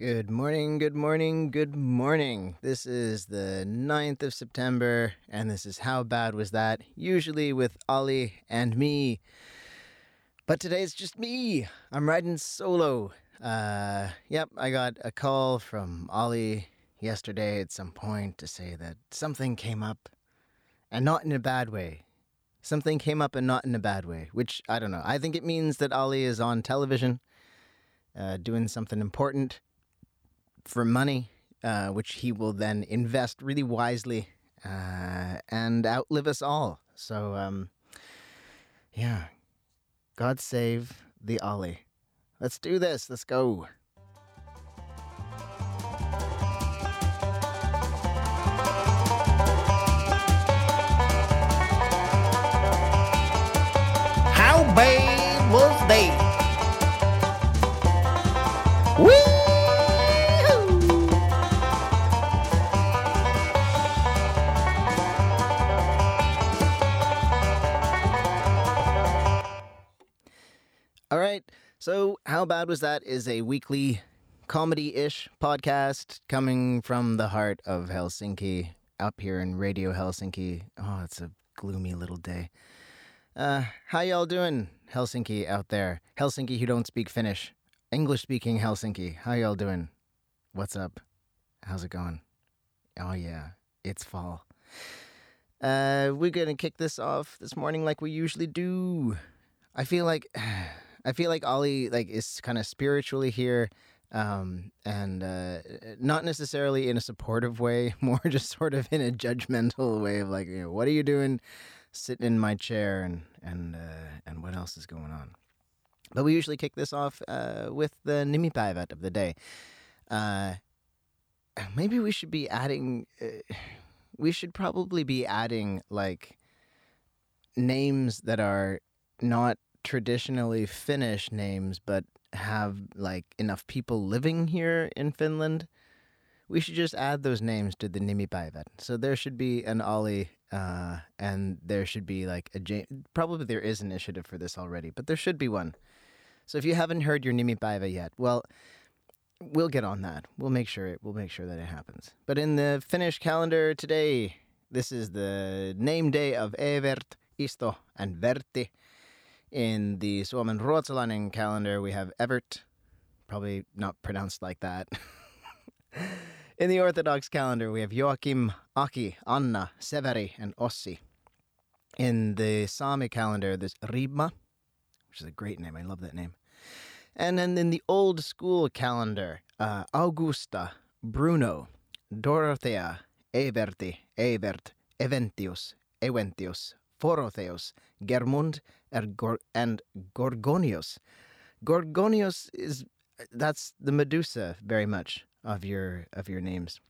Good morning, good morning, good morning. This is the 9th of September, and this is How Bad Was That? Usually with Ollie and me. But today it's just me. I'm riding solo. Uh, yep, I got a call from Ollie yesterday at some point to say that something came up, and not in a bad way. Something came up and not in a bad way, which I don't know. I think it means that Ollie is on television uh, doing something important for money, uh, which he will then invest really wisely uh, and outlive us all. So, um, yeah, God save the Ollie. Let's do this. Let's go. So, How Bad Was That is a weekly comedy ish podcast coming from the heart of Helsinki, up here in Radio Helsinki. Oh, it's a gloomy little day. Uh, how y'all doing, Helsinki out there? Helsinki who don't speak Finnish. English speaking Helsinki. How y'all doing? What's up? How's it going? Oh, yeah. It's fall. Uh, we're gonna kick this off this morning like we usually do. I feel like I feel like Ollie like is kind of spiritually here, um, and uh, not necessarily in a supportive way, more just sort of in a judgmental way of like, you know, what are you doing, sitting in my chair, and and uh, and what else is going on? But we usually kick this off uh, with the nimipäivät of the day. Uh, maybe we should be adding. Uh, we should probably be adding like names that are not traditionally Finnish names, but have like enough people living here in Finland. We should just add those names to the nimipäivät. So there should be an Ollie, uh, and there should be like a. Probably there is an initiative for this already, but there should be one. So if you haven't heard your nimipäivä yet, well, we'll get on that. We'll make sure it. We'll make sure that it happens. But in the Finnish calendar today, this is the name day of Evert, Isto, and Vertti. In the Suomen Ruotsalainen calendar, we have Evert, probably not pronounced like that. In the Orthodox calendar, we have Joachim, Aki, Anna, Severi, and Ossi. In the Sami calendar, there's Ribma, which is a great name. I love that name. And then in the old school calendar, uh, Augusta, Bruno, Dorothea, Everti, Evert, Eventius, Eventius, Forotheus, Germund, and, Gor- and Gorgonius. Gorgonius is that's the Medusa very much of your of your names.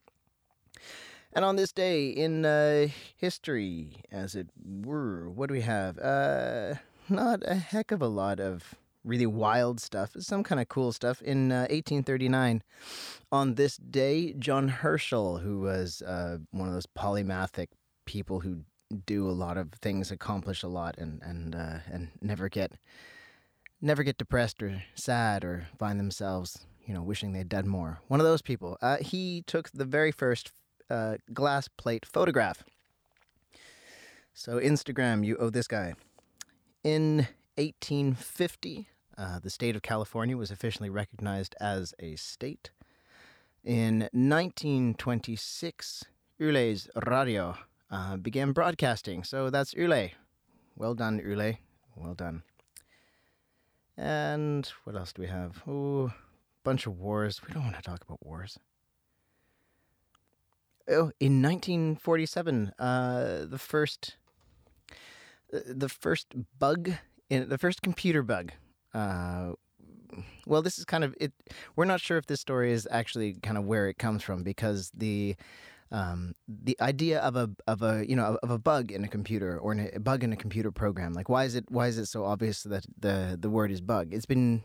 And on this day in uh, history, as it were, what do we have? Uh, not a heck of a lot of really wild stuff. Some kind of cool stuff. In uh, 1839, on this day, John Herschel, who was uh, one of those polymathic people who do a lot of things, accomplish a lot, and and uh, and never get never get depressed or sad or find themselves, you know, wishing they'd done more. One of those people. Uh, he took the very first uh, glass plate photograph. So Instagram, you owe this guy. In 1850, uh, the state of California was officially recognized as a state. In 1926, Yle's Radio uh, began broadcasting. So that's Yle. Well done, Yle. Well done. And what else do we have? Oh, bunch of wars. We don't want to talk about wars. Oh, in 1947, uh, the first, the first bug in the first computer bug. Uh, well, this is kind of it. We're not sure if this story is actually kind of where it comes from because the um, the idea of a of a you know of a bug in a computer or a bug in a computer program. Like why is it why is it so obvious that the the word is bug? It's been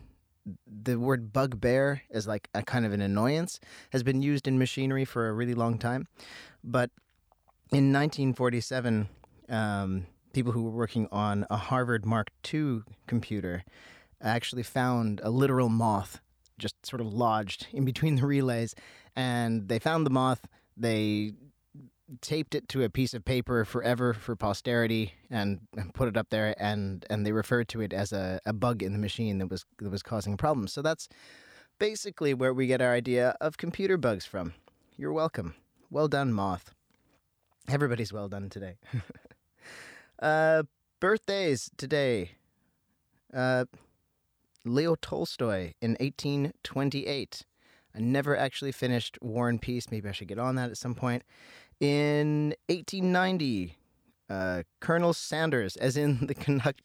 the word bugbear as like a kind of an annoyance has been used in machinery for a really long time, but in 1947, um, people who were working on a Harvard Mark II computer actually found a literal moth just sort of lodged in between the relays. And they found the moth. They taped it to a piece of paper forever for posterity and, and put it up there and and they referred to it as a, a bug in the machine that was that was causing problems. So that's basically where we get our idea of computer bugs from. You're welcome. Well done, moth. Everybody's well done today. uh, birthdays today. Uh, Leo Tolstoy in 1828. I never actually finished War and Peace. Maybe I should get on that at some point. In 1890, uh, Colonel Sanders, as in the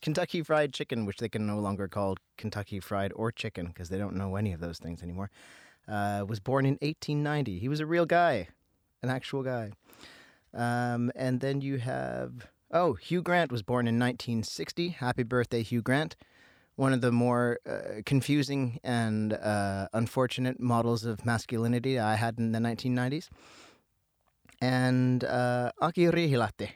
Kentucky Fried Chicken, which they can no longer call Kentucky Fried or Chicken because they don't know any of those things anymore, uh, was born in 1890. He was a real guy, an actual guy. Um, and then you have, oh, Hugh Grant was born in 1960. Happy birthday, Hugh Grant. One of the more uh, confusing and uh, unfortunate models of masculinity I had in the 1990s. And uh, Aki Riihilahti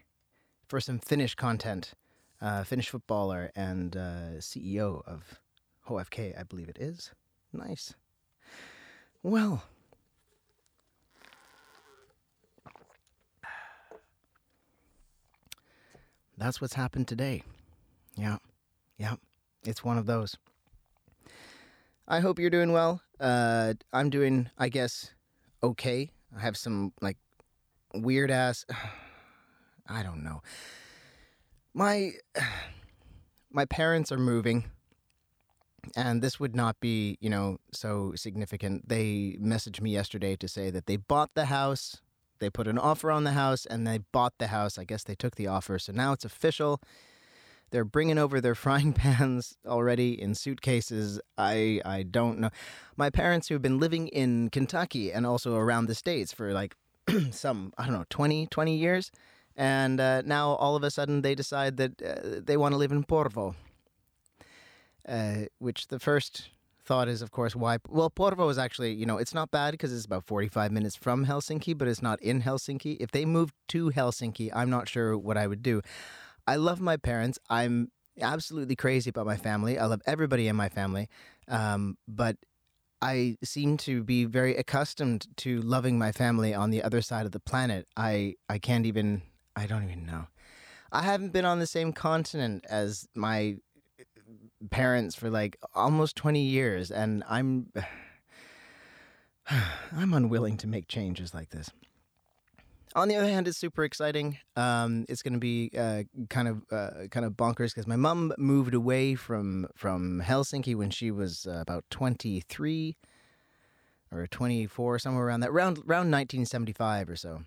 for some Finnish content. Uh, Finnish footballer and uh, CEO of HJK, I believe it is. Nice. Well, that's what's happened today. Yeah, yeah, it's one of those. I hope you're doing well. Uh, I'm doing, I guess, okay. I have some like weird ass. I don't know. My my parents are moving and this would not be, you know, so significant. They messaged me yesterday to say that they bought the house, they put an offer on the house, and they bought the house. I guess they took the offer, so now it's official. They're bringing over their frying pans already in suitcases. I I don't know. My parents who've been living in Kentucky and also around the states for like some I don't know 20 20 years and uh, now all of a sudden they decide that uh, they want to live in Porvoo. uh, which the first thought is, of course, why. Well, Porvoo is actually, you know, it's not bad because it's about 45 minutes from Helsinki, but it's not in Helsinki. If they moved to Helsinki, I'm not sure what I would do. I love my parents. I'm absolutely crazy about my family. I love everybody in my family. Um, but I seem to be very accustomed to loving my family on the other side of the planet. I, I can't even, I don't even know. I haven't been on the same continent as my parents for like almost 20 years and I'm I'm unwilling to make changes like this. On the other hand, it's super exciting. Um, it's going to be uh, kind of uh, kind of bonkers because my mom moved away from from Helsinki when she was uh, about 23 or 24, somewhere around that, around around 1975 or so.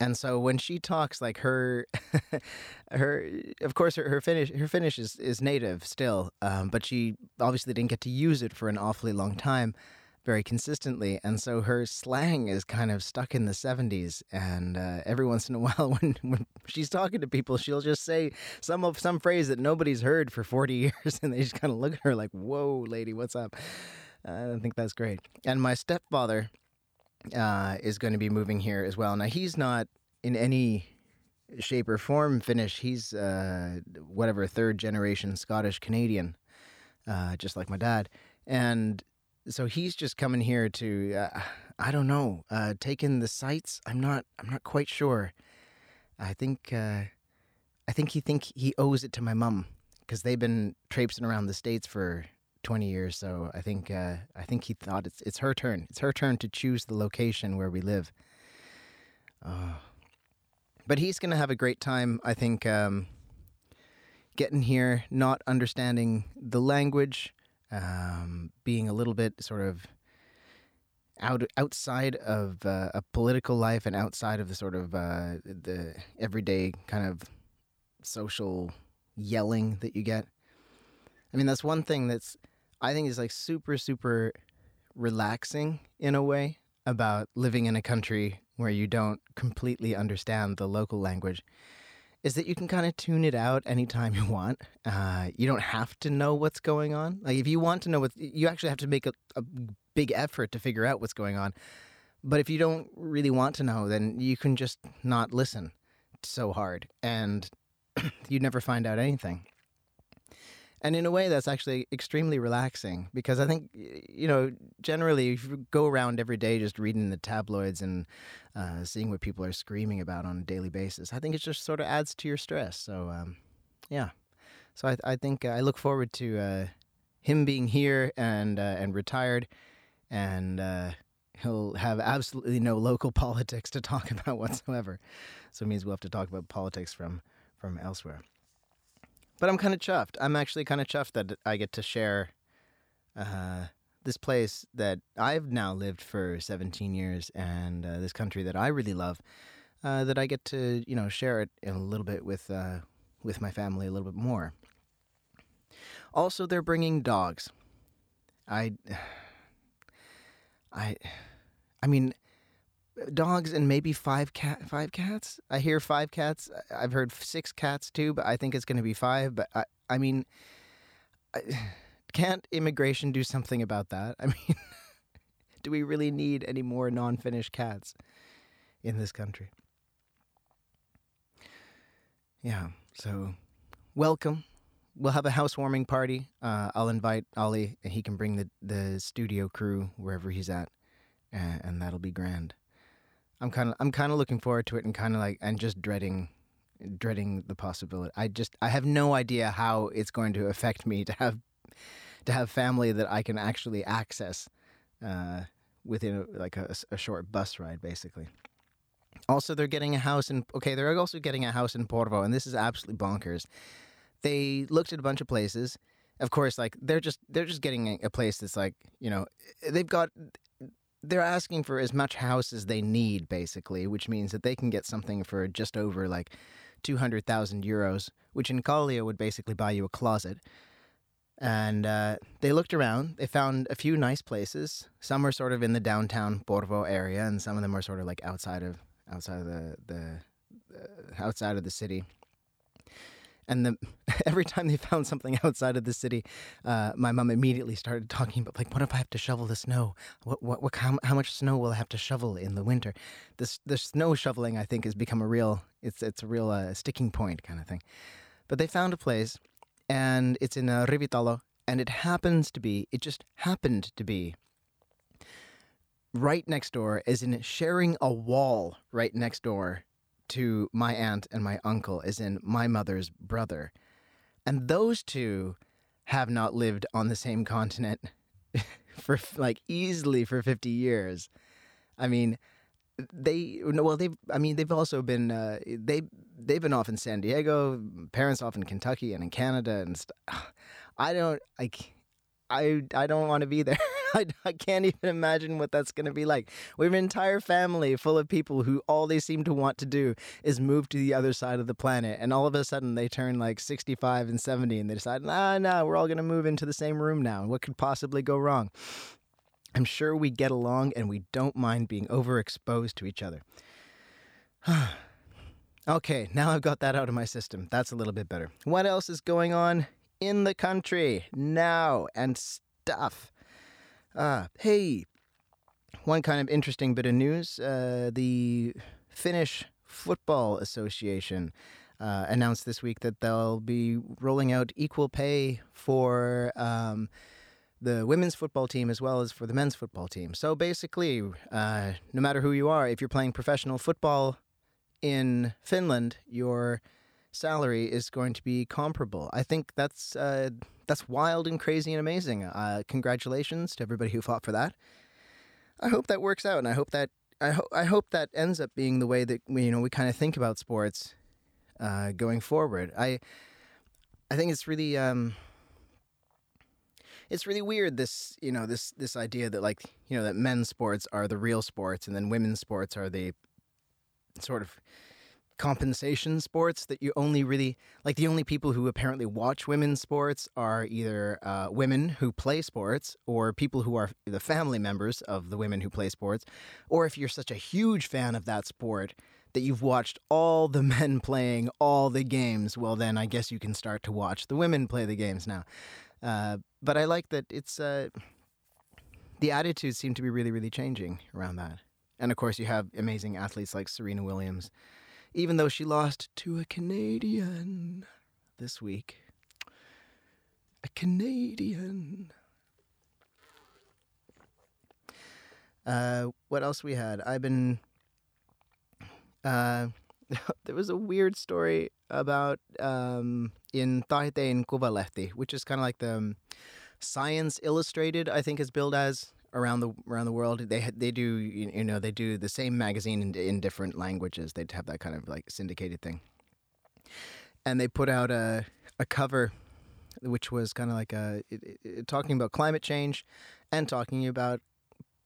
And so when she talks, like her, her, of course, her, her Finnish, her Finnish is, is native still, um, but she obviously didn't get to use it for an awfully long time, very consistently, and so her slang is kind of stuck in the '70s. And uh, every once in a while, when when she's talking to people, she'll just say some of some phrase that nobody's heard for 40 years, and they just kind of look at her like, "Whoa, lady, what's up?" Uh, I think that's great. And my stepfather uh, is going to be moving here as well. Now he's not in any shape or form Finnish. He's uh, whatever third generation Scottish Canadian, uh, just like my dad, and so he's just coming here to uh, I don't know uh, take in the sights. I'm not I'm not quite sure. I think uh, I think he think he owes it to my mum because they've been traipsing around the states for 20 years. So I think uh, I think he thought it's it's her turn. It's her turn to choose the location where we live. Uh, but he's to have a great time. I think um, getting here, not understanding the language, um, being a little bit sort of out outside of uh, a political life and outside of the sort of uh, the everyday kind of social yelling that you get. I mean, that's one thing that's I think is like super, super relaxing in a way about living in a country where you don't completely understand the local language is that you can kind of tune it out anytime you want. Uh, you don't have to know what's going on. Like if you want to know what, you actually have to make a, a big effort to figure out what's going on. But if you don't really want to know, then you can just not listen so hard, and you'd never find out anything. And in a way, that's actually extremely relaxing because I think, you know, generally, if you go around every day just reading the tabloids and uh, seeing what people are screaming about on a daily basis, I think it just sort of adds to your stress. So, um, yeah. So I, I think uh, I look forward to uh, him being here and uh, and retired, and uh, he'll have absolutely no local politics to talk about whatsoever. So it means we'll have to talk about politics from from elsewhere. But I'm kind of chuffed. I'm actually kind of chuffed that I get to share uh, this place that I've now lived for 17 years and uh, this country that I really love. Uh, that I get to you know share it a little bit with uh, with my family a little bit more. Also, they're bringing dogs. I, I, I mean, dogs and maybe five cat, five cats. I hear five cats. I've heard six cats too, but I think it's going to be five. But I, I mean, I, can't immigration do something about that? I mean, do we really need any more non-finished cats in this country? Yeah. So, welcome. We'll have a housewarming party. Uh, I'll invite Ollie, and he can bring the the studio crew wherever he's at, and, and that'll be grand. I'm kind of I'm kind of looking forward to it, and kind of like and just dreading dreading the possibility. I just I have no idea how it's going to affect me to have to have family that I can actually access uh, within a, like a, a short bus ride, basically. Also, they're getting a house in. Okay, they're also getting a house in Porvoo, and this is absolutely bonkers. They looked at a bunch of places. Of course, like they're just they're just getting a, a place that's like you know they've got they're asking for as much house as they need, basically, which means that they can get something for just over like two hundred thousand euros, which in Kallio would basically buy you a closet. And uh, they looked around. They found a few nice places. Some are sort of in the downtown Porvoo area, and some of them are sort of like outside of outside of the the uh, outside of the city. And the, every time they found something outside of the city, uh, my mom immediately started talking about like, what if I have to shovel the snow? What what, what how, how much snow will I have to shovel in the winter? This the snow shoveling, I think, has become a real it's it's a real uh, sticking point kind of thing. But they found a place, and it's in uh, Rivitalo, and it happens to be it just happened to be right next door, as in sharing a wall right next door to my aunt and my uncle, as in my mother's brother. And those two have not lived on the same continent for like easily for 50 years. I mean, they well they've I mean they've also been uh, they they've been off in San Diego, parents off in Kentucky and in Canada and st- I don't like I I don't want to be there. I, I can't even imagine what that's going to be like. We have an entire family full of people who all they seem to want to do is move to the other side of the planet, and all of a sudden they turn like 65 and 70, and they decide, nah, nah, we're all going to move into the same room now. What could possibly go wrong? I'm sure we get along, and we don't mind being overexposed to each other. okay, now I've got that out of my system. That's a little bit better. What else is going on in the country now and stuff? Ah, hey, one kind of interesting bit of news uh, the Finnish Football Association uh, announced this week that they'll be rolling out equal pay for um, the women's football team as well as for the men's football team. So basically, uh, no matter who you are, if you're playing professional football in Finland, your salary is going to be comparable. I think that's uh, that's wild and crazy and amazing. Uh, congratulations to everybody who fought for that. I hope that works out, and I hope that I, ho- I hope that ends up being the way that we, you know we kind of think about sports uh, going forward. I I think it's really um, it's really weird this you know this this idea that like you know that men's sports are the real sports and then women's sports are the sort of compensation sports that you only really like the only people who apparently watch women's sports are either uh, women who play sports or people who are the family members of the women who play sports. Or if you're such a huge fan of that sport that you've watched all the men playing all the games well then i guess you can start to watch the women play the games now. Uh, but i like that it's uh, the attitudes seem to be really really changing around that. And of course you have amazing athletes like serena williams even though she lost to a Canadian this week. A Canadian. Uh, what else we had? I've been. Uh, there was a weird story about um, in Tieteen Kuvalehti, which is kind of like the um, Science Illustrated. I think is billed as around the around the world. They they do you know they do the same magazine in, in different languages. They have that kind of like syndicated thing, and they put out a a cover, which was kind of like a it, it, talking about climate change, and talking about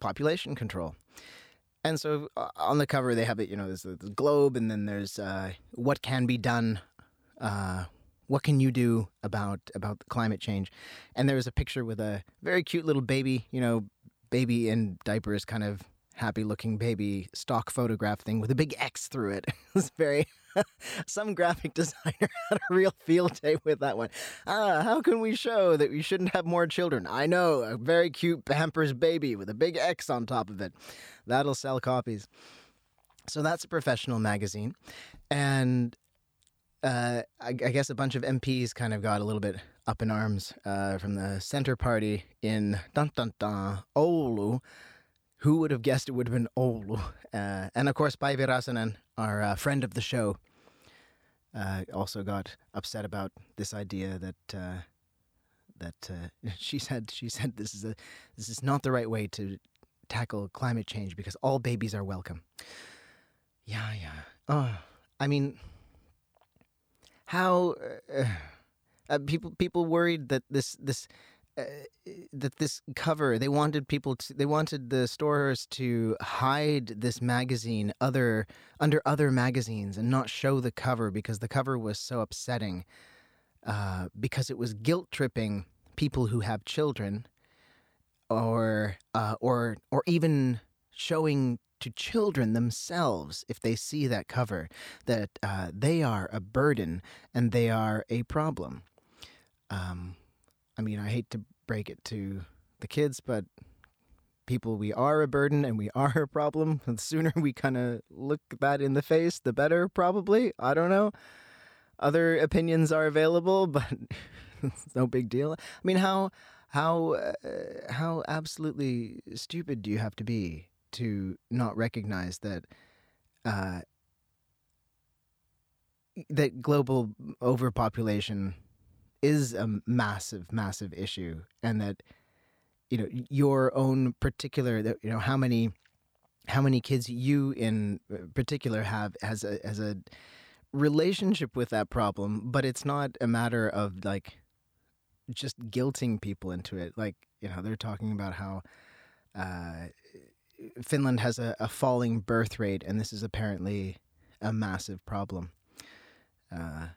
population control. And so uh, on the cover they have it, you know, there's the, the globe, and then there's uh, what can be done. Uh, what can you do about about climate change? And there was a picture with a very cute little baby, you know, baby in diapers, kind of happy looking baby stock photograph thing with a big X through it. it was very some graphic designer had a real field day with that one. Ah, how can we show that we shouldn't have more children? I know, a very cute Pampers baby with a big X on top of it. That'll sell copies. So that's a professional magazine. And uh, I, I, guess a bunch of MPs kind of got a little bit up in arms uh, from the Centre Party in dun, dun, dun, Oulu. Who would have guessed it would have been Oulu? Uh, and of course, Päivi Räsänen, our uh, friend of the show, uh, also got upset about this idea that uh, that she said she said this is a this is not the right way to tackle climate change because all babies are welcome. Yeah, yeah. Oh, I mean how uh, uh, people people worried that this this uh, that this cover they wanted people to they wanted the stores to hide this magazine other under other magazines and not show the cover because the cover was so upsetting uh, because it was guilt tripping people who have children or uh, or or even showing to children themselves if they see that cover that uh, they are a burden and they are a problem. Um, I mean, I hate to break it to the kids, but people, we are a burden and we are a problem. The sooner we kind of look that in the face, the better, probably. I don't know. Other opinions are available, but it's no big deal. I mean, how how uh, how absolutely stupid do you have to be to not recognize that uh, that global overpopulation is a massive, massive issue, and that you know your own particular you know how many how many kids you in particular have has a has a relationship with that problem, but it's not a matter of like just guilting people into it. Like you know they're talking about how. Uh, Finland has a, a falling birth rate, and this is apparently a massive problem. Uh,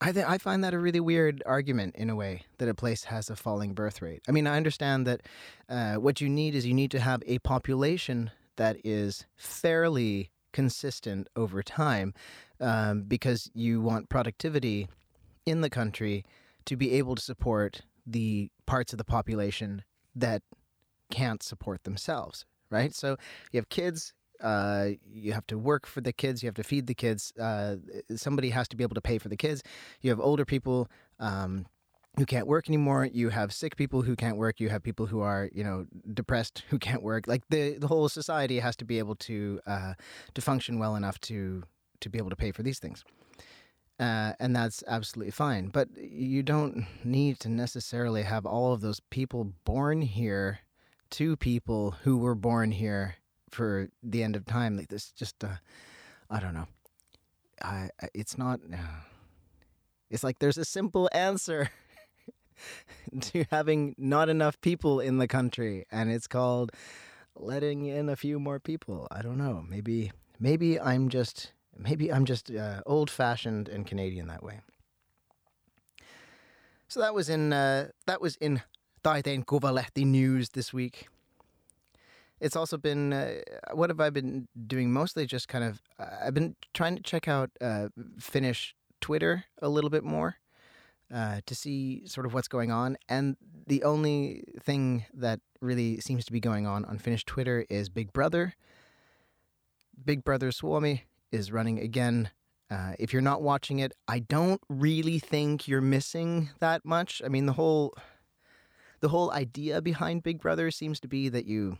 I th- I find that a really weird argument in a way that a place has a falling birth rate. I mean, I understand that uh, what you need is you need to have a population that is fairly consistent over time, um, because you want productivity in the country to be able to support the parts of the population that can't support themselves right? So you have kids. Uh, you have to work for the kids. You have to feed the kids. Uh, somebody has to be able to pay for the kids. You have older people um, who can't work anymore. You have sick people who can't work. You have people who are, you know, depressed who can't work. Like the the whole society has to be able to uh, to function well enough to to be able to pay for these things. Uh, and that's absolutely fine. But you don't need to necessarily have all of those people born here two people who were born here for the end of time. Like this, just uh, I don't know. I, it's not. Uh, it's like there's a simple answer to having not enough people in the country, and it's called letting in a few more people. I don't know. Maybe maybe I'm just maybe I'm just uh, old fashioned and Canadian that way. So that was in uh, that was in Tieteen Kuvalehti news this week. It's also been, uh, what have I been doing? Mostly just kind of, uh, I've been trying to check out uh, Finnish Twitter a little bit more uh, to see sort of what's going on. And the only thing that really seems to be going on on Finnish Twitter is Big Brother. Big Brother Suomi is running again Uh, if you're not watching it, I don't really think you're missing that much. I mean, the whole the whole idea behind Big Brother seems to be that you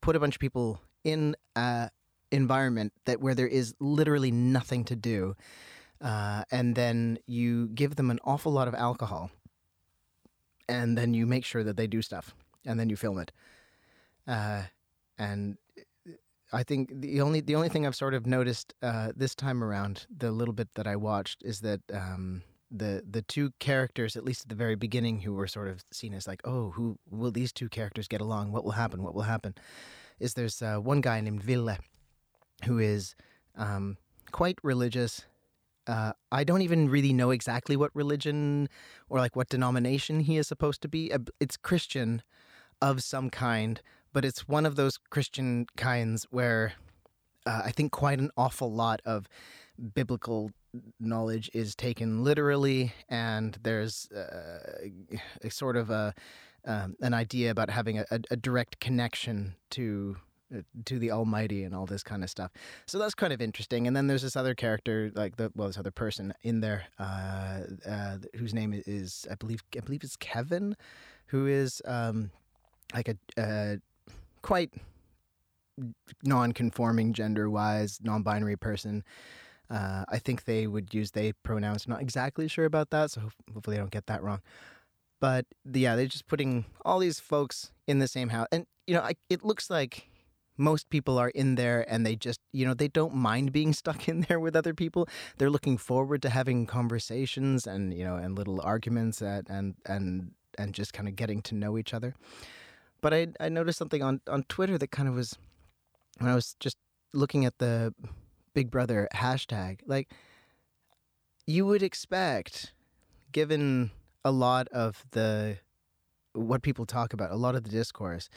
put a bunch of people in a environment that where there is literally nothing to do, uh, and then you give them an awful lot of alcohol, and then you make sure that they do stuff, and then you film it. Uh, and I think the only the only thing I've sort of noticed uh, this time around, the little bit that I watched, is that um, the the two characters, at least at the very beginning, who were sort of seen as like, oh, who will these two characters get along? What will happen? What will happen? Is there's uh, one guy named Ville, who is um, quite religious. Uh, I don't even really know exactly what religion or like what denomination he is supposed to be. Uh, it's Christian of some kind, but it's one of those Christian kinds where uh, I think quite an awful lot of biblical knowledge is taken literally, and there's uh, a sort of a um, an idea about having a, a direct connection to uh, to the Almighty and all this kind of stuff. So that's kind of interesting. And then there's this other character, like the well, this other person in there, uh, uh, whose name is I believe I believe it's Kevin, who is um, like a uh, quite non-conforming gender-wise, non-binary person. Uh, I think they would use they pronouns. I'm not exactly sure about that, so hopefully I don't get that wrong. But yeah, they're just putting all these folks in the same house, and you know, I, it looks like most people are in there and they just you know they don't mind being stuck in there with other people they're looking forward to having conversations and you know and little arguments and and and, and just kind of getting to know each other but I, I noticed something on, on Twitter that kind of was when I was just looking at the Big Brother hashtag. Like, you would expect, given a lot of the what people talk about, a lot of the discourse,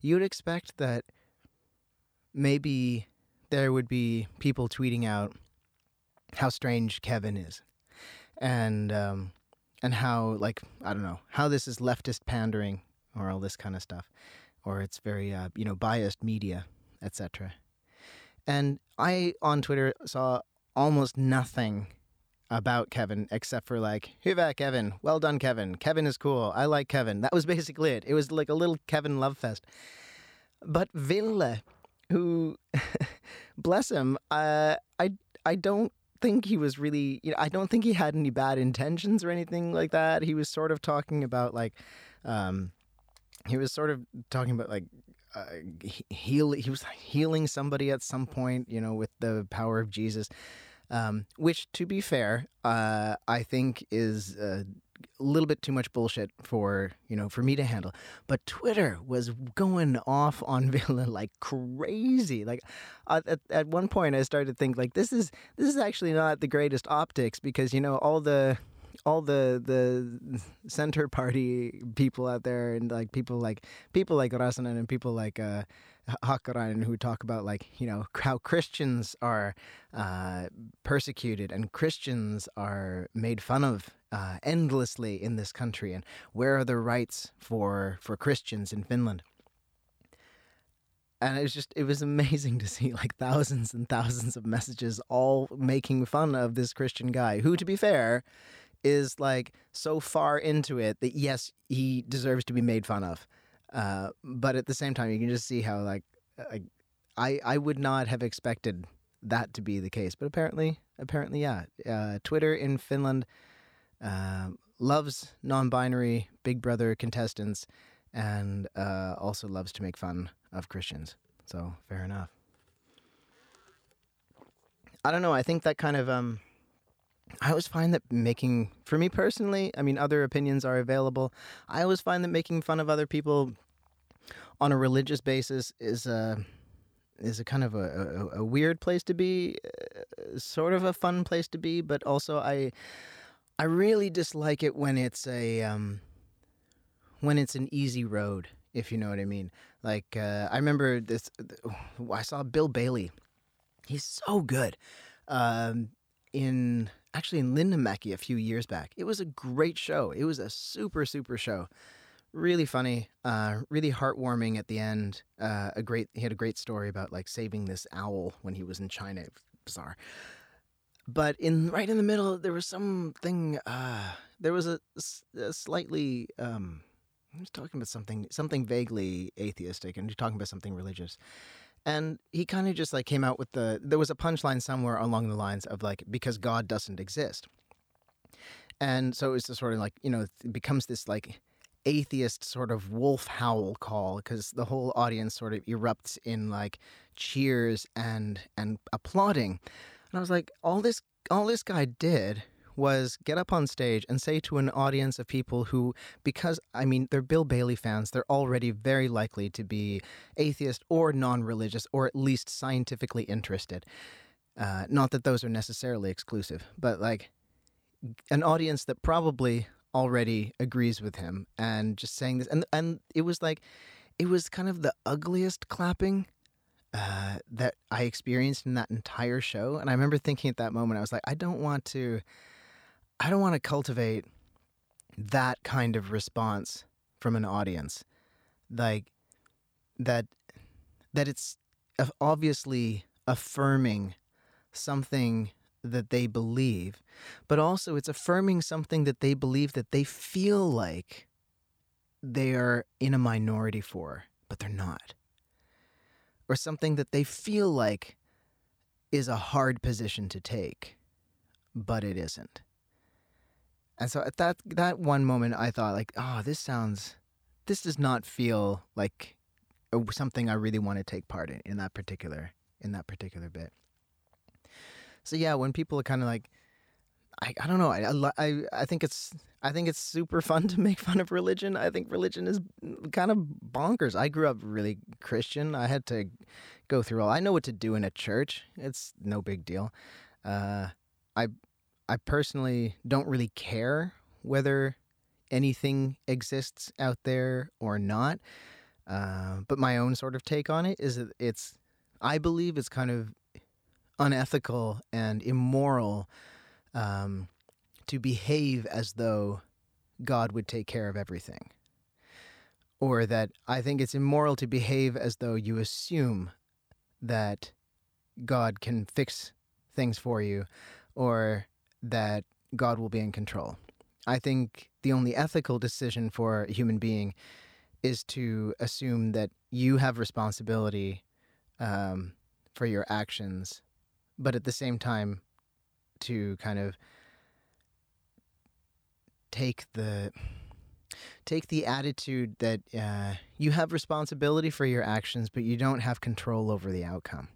you would expect that maybe there would be people tweeting out how strange Kevin is, and um, and how like I don't know how this is leftist pandering or all this kind of stuff, or it's very uh, you know biased media, etc. And I on Twitter saw almost nothing about Kevin except for like, Hyvä Kevin, well done Kevin. Kevin is cool. I like Kevin. That was basically it. It was like a little Kevin love fest. But Ville, who, bless him, uh, I I don't think he was really. You know, I don't think he had any bad intentions or anything like that. He was sort of talking about like. Um, he was sort of talking about like uh, heal. He was healing somebody at some point, you know, with the power of Jesus. Um, which, to be fair, uh, I think is a little bit too much bullshit for you know for me to handle. But Twitter was going off on Ville like crazy. Like at, at one point, I started to think like this is this is actually not the greatest optics because you know all the all the the center party people out there and like people like people like Räsänen and people like uh, Hakkarainen who talk about like you know how Christians are uh, persecuted and Christians are made fun of uh, endlessly in this country and where are the rights for for Christians in Finland? And it was just it was amazing to see like thousands and thousands of messages all making fun of this christian guy who to be fair is like so far into it that yes, he deserves to be made fun of. Uh, but at the same time, you can just see how like I I would not have expected that to be the case, but apparently apparently yeah. Uh, Twitter in Finland uh, loves non-binary Big Brother contestants and uh, also loves to make fun of Christians. So fair enough. I don't know. I think that kind of um I always find that making, for me personally, I mean, other opinions are available. I always find that making fun of other people on a religious basis is a is a kind of a, a, a weird place to be, uh, sort of a fun place to be, but also I I really dislike it when it's a um, when it's an easy road, if you know what I mean. Like uh, I remember this, I saw Bill Bailey. He's so good. Um, in actually in Lindenmäki a few years back. It was a great show. It was a super super show. Really funny, uh, really heartwarming at the end. Uh, a great he had a great story about like saving this owl when he was in China. Bizarre. but in right in the middle, there was something. Uh, there was a, a slightly. Um, I was talking about something, something vaguely atheistic, and you're talking about something religious. And he kind of just like came out with the. There was a punchline somewhere along the lines of like because God doesn't exist. And so it was just sort of like you know it becomes this like atheist sort of wolf howl call because the whole audience sort of erupts in like cheers and and applauding. And I was like, all this all this guy did was get up on stage and say to an audience of people who, because I mean, they're Bill Bailey fans, they're already very likely to be atheist or non religious or at least scientifically interested. Uh, not that those are necessarily exclusive, but like an audience that probably already agrees with him and just saying this. And, and it was like, it was kind of the ugliest clapping uh, that I experienced in that entire show. And I remember thinking at that moment, I was like, I don't want to, I don't want to cultivate that kind of response from an audience, like that, that it's obviously affirming something that they believe, but also it's affirming something that they believe that they feel like they are in a minority for, but they're not or something that they feel like is a hard position to take, but it isn't. And so at that that one moment, I thought like, oh, this sounds, this does not feel like something I really want to take part in in that particular in that particular bit. So yeah, when people are kind of like, I, I don't know, I, I I think it's I think it's super fun to make fun of religion. I think religion is kind of bonkers. I grew up really Christian. I had to go through all. I know what to do in a church. It's no big deal. Uh, I I personally don't really care whether anything exists out there or not. Uh, but my own sort of take on it is that it's I believe it's kind of unethical and immoral um, to behave as though God would take care of everything. Or that I think it's immoral to behave as though you assume that God can fix things for you or that God will be in control. I think the only ethical decision for a human being is to assume that you have responsibility um, for your actions, but at the same time, to kind of take the take the attitude that uh, you have responsibility for your actions, but you don't have control over the outcome.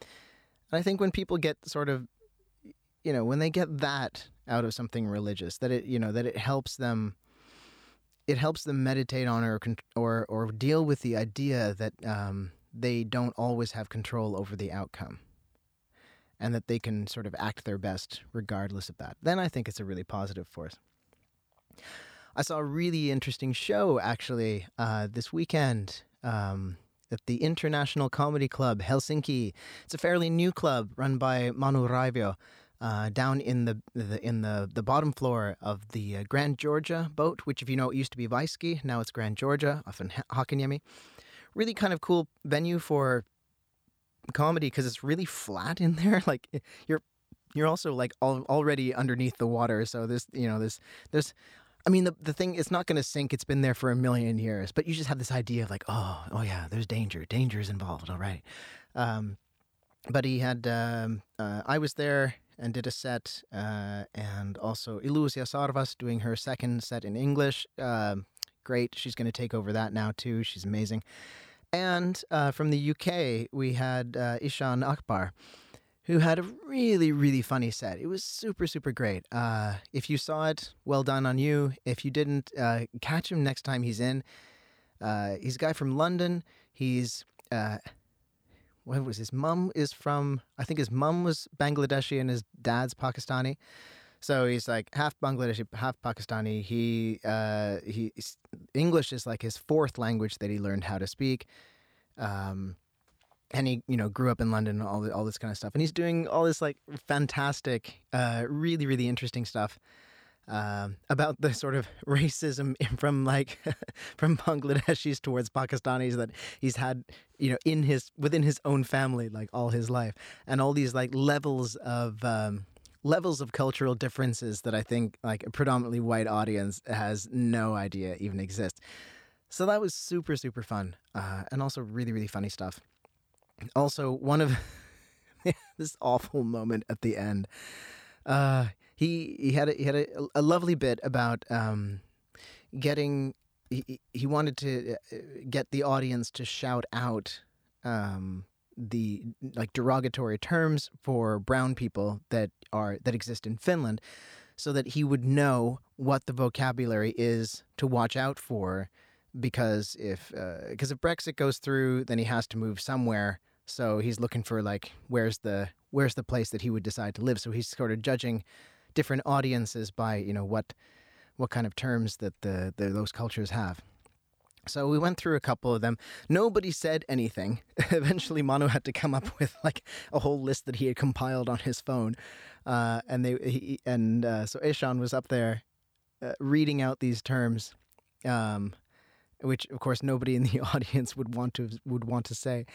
And I think when people get sort of, you know, when they get that out of something religious, that it, you know, that it helps them, it helps them meditate on or or or deal with the idea that um, they don't always have control over the outcome and that they can sort of act their best regardless of that. Then I think it's a really positive force. I saw a really interesting show actually uh, this weekend um, at the International Comedy Club Helsinki. It's a fairly new club run by Manu Raivio. Uh, down in the, the, in the the bottom floor of the uh, Grand Georgia boat, which if you know it used to be Vaiski, now it's Grand Georgia, off in Hakaniemi. Really kind of cool venue for comedy because it's really flat in there. Like you're you're also like al- already underneath the water, so this you know this there's. I mean, the, the thing, it's not going to sink. It's been there for a million years, but you just have this idea of like, oh, oh yeah, there's danger. Danger is involved. All right. Um, but he had, um, uh, I was there and did a set, uh, and also Ilusia Sarvas doing her second set in English. Uh, great. She's going to take over that now, too. She's amazing. And uh, from the UK, we had uh, Ishan Akbar, who had a really, really funny set. It was super, super great. Uh, if you saw it, well done on you. If you didn't, uh, catch him next time he's in. He's a guy from London. He's what was his mum is from? I think his mum was Bangladeshi and his dad's Pakistani. So he's like half Bangladeshi, half Pakistani. He uh, he English is like his fourth language that he learned how to speak. Um, and he you know grew up in London all the, all this kind of stuff. And he's doing all this like fantastic, uh, really really interesting stuff. Um, about the sort of racism from like from Bangladeshis towards Pakistanis that he's had, you know, in his within his own family like all his life, and all these like levels of. Um, levels of cultural differences that I think like a predominantly white audience has no idea even exist. So that was super super fun, uh, and also really really funny stuff. Also, one of this awful moment at the end. Uh, he he had a, he had a, a lovely bit about um, getting. He, he wanted to uh, get the audience to shout out um, the like derogatory terms for brown people that are that exist in Finland, so that he would know what the vocabulary is to watch out for. Because if because uh, if Brexit goes through, then he has to move somewhere. So he's looking for like where's the where's the place that he would decide to live. So he's sort of judging different audiences by you know what what kind of terms that the, the those cultures have. So we went through a couple of them. Nobody said anything. Eventually, Manu had to come up with like a whole list that he had compiled on his phone, uh, and they he, and uh, so Ishan was up there uh, reading out these terms, um, which of course nobody in the audience would want to would want to say.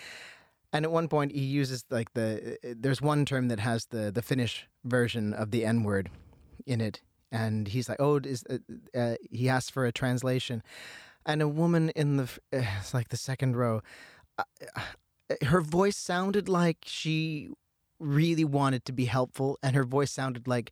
And at one point, he uses like the there's one term that has the the Finnish version of the N word in it, and he's like, "Oh, is uh, uh, he asks for a translation?" And a woman in the uh, it's like the second row, uh, uh, her voice sounded like she really wanted to be helpful, and her voice sounded like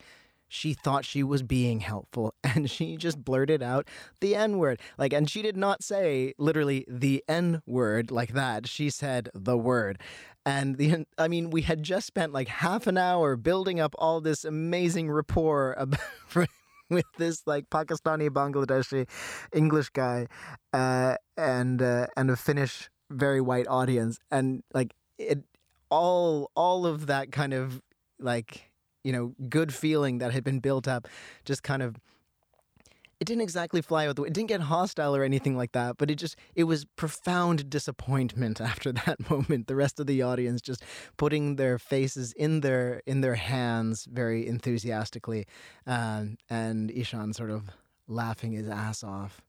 she thought she was being helpful and she just blurted out the N word. Like, and she did not say literally the N word like that. She said the word. And the, I mean, we had just spent like half an hour building up all this amazing rapport about, with this like Pakistani, Bangladeshi, English guy, uh, and uh, and a Finnish, very white audience, and like it, all all of that kind of like you know, good feeling that had been built up just kind of it didn't exactly fly out the. It didn't get hostile or anything like that, but it just it was profound disappointment after that moment. The rest of the audience just putting their faces in their in their hands very enthusiastically, um, and Ishan sort of laughing his ass off.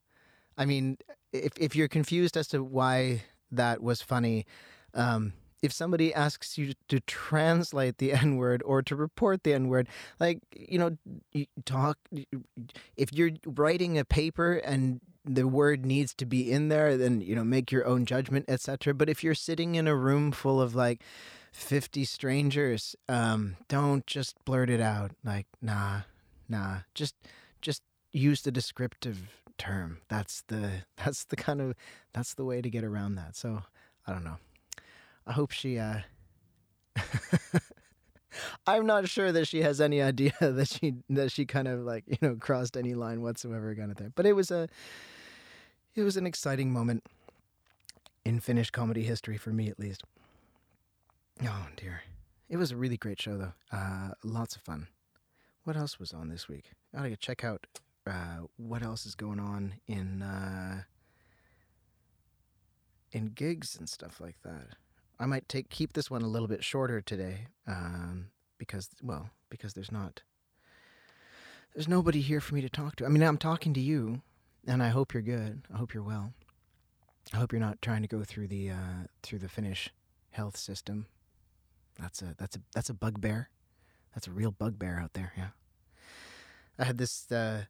I mean, if if you're confused as to why that was funny, um, if somebody asks you to translate the N word or to report the N word, like, you know, you talk, if you're writing a paper and the word needs to be in there, then, you know, make your own judgment, etc. But if you're sitting in a room full of like 50 strangers, um, don't just blurt it out. Like, nah, nah, just, just use the descriptive term. That's the, that's the kind of, that's the way to get around that. So I don't know. I hope she. Uh... I'm not sure that she has any idea that she that she kind of like you know crossed any line whatsoever kind of thing. But it was a it was an exciting moment in Finnish comedy history for me at least. Oh dear, it was a really great show though. Uh, lots of fun. What else was on this week? I gotta check out uh, what else is going on in uh, in gigs and stuff like that. I might take keep this one a little bit shorter today, um, because well, because there's not there's nobody here for me to talk to. I mean, I'm talking to you, and I hope you're good. I hope you're well. I hope you're not trying to go through the uh, through the Finnish health system. That's a that's a that's a bugbear. That's a real bugbear out there. Yeah. I had this uh,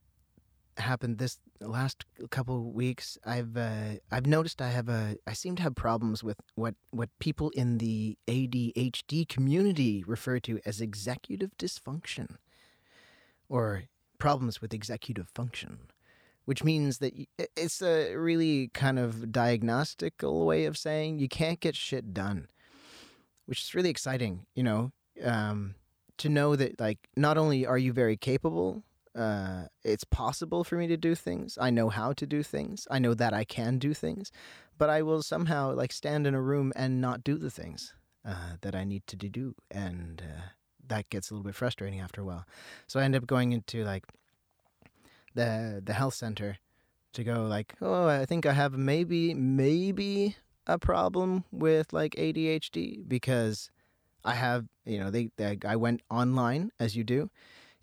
happened this last couple weeks. I've uh, I've noticed I have a I seem to have problems with what what people in the ADHD community refer to as executive dysfunction, or problems with executive function, which means that it's a really kind of diagnostical way of saying you can't get shit done, which is really exciting. You know. Um, to know that like not only are you very capable uh, it's possible for me to do things. I know how to do things. I know that I can do things, but I will somehow like stand in a room and not do the things uh, that I need to do, and uh, that gets a little bit frustrating after a while. So I end up going into like the the health center to go like, oh, I think I have maybe maybe a problem with like ADHD because I have you know they, they I went online as you do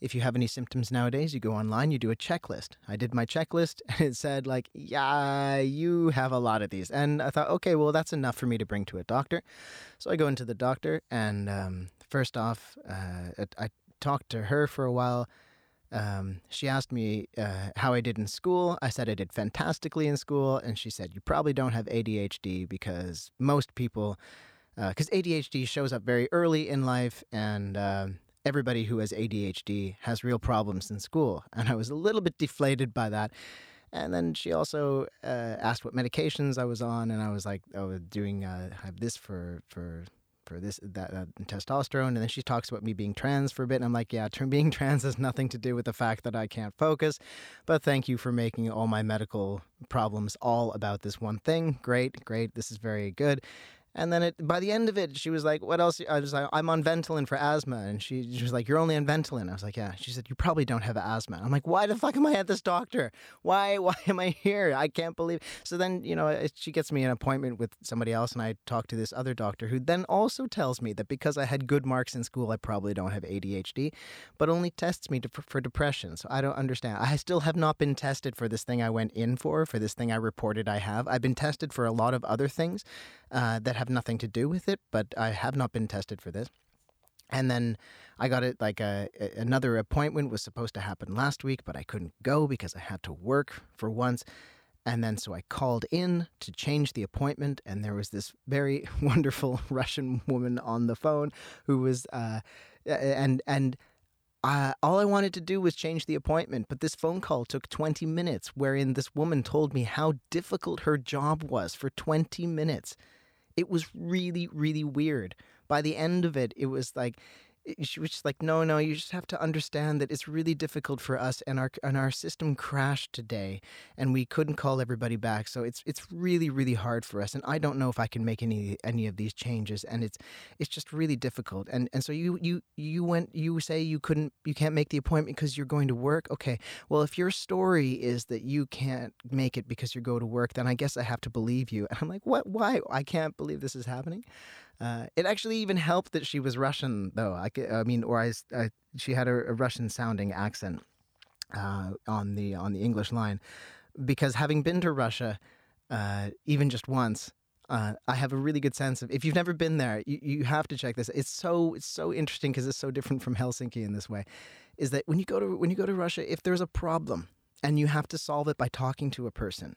if you have any symptoms nowadays, you go online, you do a checklist. I did my checklist and it said, like, yeah, you have a lot of these. And I thought, okay, well, that's enough for me to bring to a doctor. So I go into the doctor, and um, first off, uh, I talked to her for a while. Um, she asked me uh, how I did in school. I said I did fantastically in school, and she said, You probably don't have ADHD because most people, because uh, ADHD shows up very early in life, and um, everybody who has ADHD has real problems in school. And I was a little bit deflated by that. And then she also uh, asked what medications I was on, and I was like, I was doing, uh, I have this for for for this that testosterone, and then she talks about me being trans for a bit, and I'm like, yeah, being trans has nothing to do with the fact that I can't focus, but thank you for making all my medical problems all about this one thing. Great, great, this is very good. And then it, by the end of it, she was like, "What else?" I was like, "I'm on Ventolin for asthma," and she, she was like, "You're only on Ventolin." I was like, "Yeah." She said, "You probably don't have asthma." I'm like, "Why the fuck am I at this doctor? Why? Why am I here? I can't believe." So then, you know, she gets me an appointment with somebody else, and I talk to this other doctor who then also tells me that because I had good marks in school, I probably don't have ADHD, but only tests me to, for, for depression. So I don't understand. I still have not been tested for this thing I went in for, for this thing I reported I have. I've been tested for a lot of other things uh, that have nothing to do with it, but I have not been tested for this. And then I got it like a, another appointment was supposed to happen last week, but I couldn't go because I had to work for once. And then so I called in to change the appointment, and there was this very wonderful Russian woman on the phone who was, uh, and and uh, all I wanted to do was change the appointment, but this phone call took 20 minutes, wherein this woman told me how difficult her job was for 20 minutes. It was really, really weird. By the end of it, it was like she was just like, no, no, you just have to understand that it's really difficult for us, and our and our system crashed today, and we couldn't call everybody back. So it's it's really really hard for us, and I don't know if I can make any any of these changes, and it's it's just really difficult. And and so you you you went you say you couldn't you can't make the appointment because you're going to work. Okay, well if your story is that you can't make it because you go to work, then I guess I have to believe you. And I'm like, what? Why? I can't believe this is happening. Uh, it actually even helped that she was Russian, though. I, I mean, or I, I, she had a, a Russian-sounding accent uh, on the on the English line, because having been to Russia, uh, even just once, uh, I have a really good sense of. If you've never been there, you, you have to check this. It's so it's so interesting because it's so different from Helsinki in this way. Is that when you go to when you go to Russia, if there's a problem and you have to solve it by talking to a person,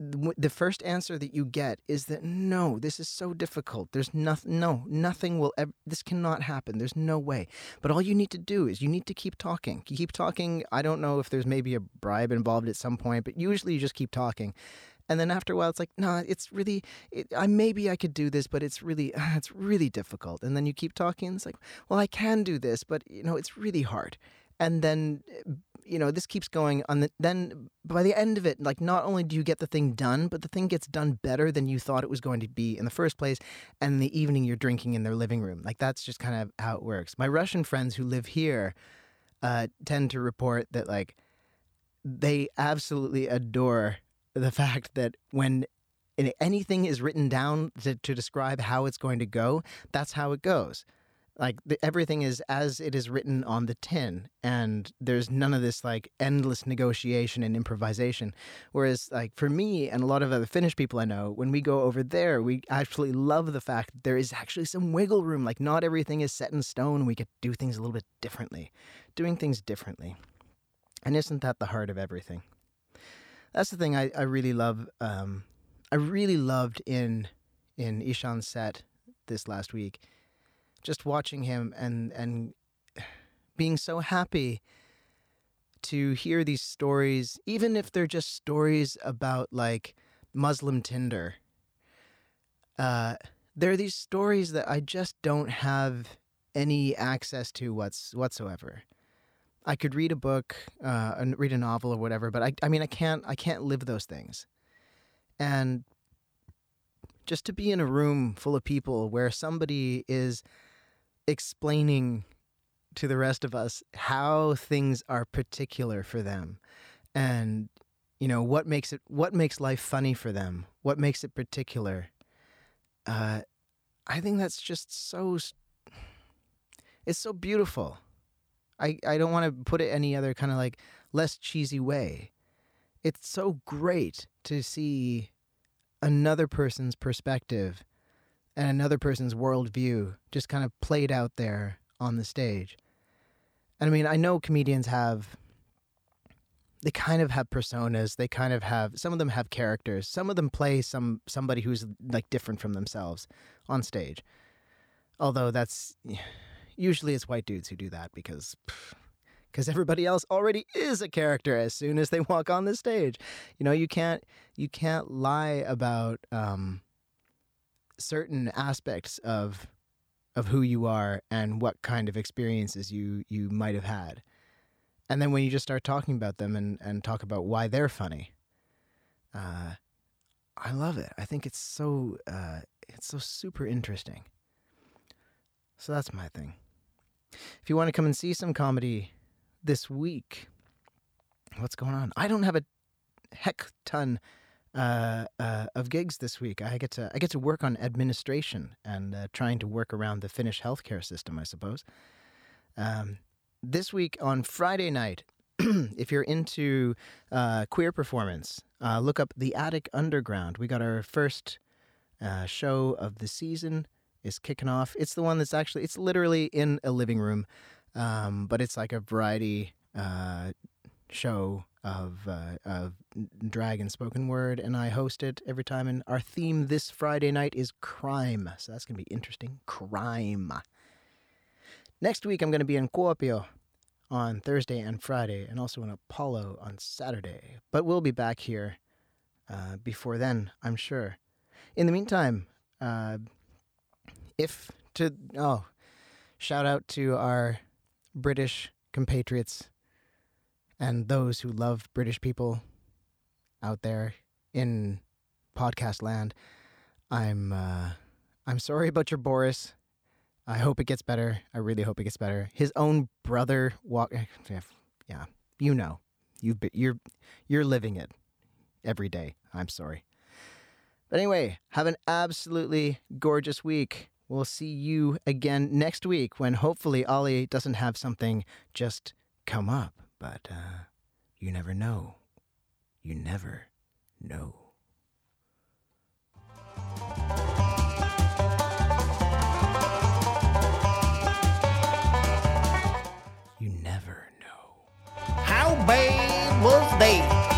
the first answer that you get is that no, this is so difficult. There's nothing, no, nothing will ever, this cannot happen. There's no way. But all you need to do is you need to keep talking. You keep talking. I don't know if there's maybe a bribe involved at some point, but usually you just keep talking. And then after a while, it's like, no, nah, it's really, it, I maybe I could do this, but it's really, it's really difficult. And then you keep talking. It's like, well, I can do this, but you know, it's really hard. And then eh, you know, this keeps going on. The, then by the end of it, like not only do you get the thing done, but the thing gets done better than you thought it was going to be in the first place. And the evening you're drinking in their living room, like that's just kind of how it works. My Russian friends who live here uh, tend to report that like they absolutely adore the fact that when anything is written down to, to describe how it's going to go, that's how it goes like the, everything is as it is written on the tin and there's none of this like endless negotiation and improvisation. Whereas like for me and a lot of other finnish people i know when we go over there we actually love the fact that there is actually some wiggle room like not everything is set in stone we to do things a little bit differently doing things differently. And isn't that the heart of everything? That's the thing i, I really love um, i really loved in in ishan's set this last week just watching him and and being so happy to hear these stories, even if they're just stories about like Muslim Tinder. Uh, there are these stories that I just don't have any access to what's whatsoever. I could read a book, uh, and read a novel or whatever, but I, I mean, I can't, I can't live those things. And just to be in a room full of people where somebody is explaining to the rest of us how things are particular for them and you know what makes it what makes life funny for them what makes it particular uh, i think that's just so it's so beautiful I, I, don't want to put it any other kind of like less cheesy way. It's so great to see another person's perspective and another person's worldview just kind of played out there on the stage. And I mean, I know comedians have they kind of have personas. They kind of have some of them have characters. Some of them play some somebody who's like different from themselves on stage. Although that's usually it's white dudes who do that because because everybody else already is a character as soon as they walk on the stage. You know, you can't you can't lie about um, certain aspects of of who you are and what kind of experiences you you might have had. And then when you just start talking about them and, and talk about why they're funny, uh, I love it. I think it's so uh, it's so super interesting. So that's my thing. If you want to come and see some comedy this week, what's going on? I don't have a heck ton uh, uh, of gigs this week. I get to I get to work on administration and uh, trying to work around the Finnish healthcare system. I suppose. Um, this week on Friday night, if you're into uh, queer performance, uh, look up the Attic Underground. We got our first show of the season is kicking off. It's the one that's actually it's literally in a living room, um, but it's like a variety show of uh, of drag and spoken word, and I host it every time. And our theme this Friday night is crime, so that's gonna be interesting. Crime. Next week, I'm gonna be in Kuopio on Thursday and Friday, and also in Apollo on Saturday. But we'll be back here uh, before then, I'm sure. In the meantime, uh, if to oh, shout out to our British compatriots and those who love British people out there in podcast land. I'm uh, I'm sorry about your Boris. I hope it gets better. I really hope it gets better. His own brother walk. Yeah, you know, you you're you're living it every day. I'm sorry. But anyway, have an absolutely gorgeous week. We'll see you again next week when hopefully Ollie doesn't have something just come up. But uh, you never know. You never know. You never know. How bad was they?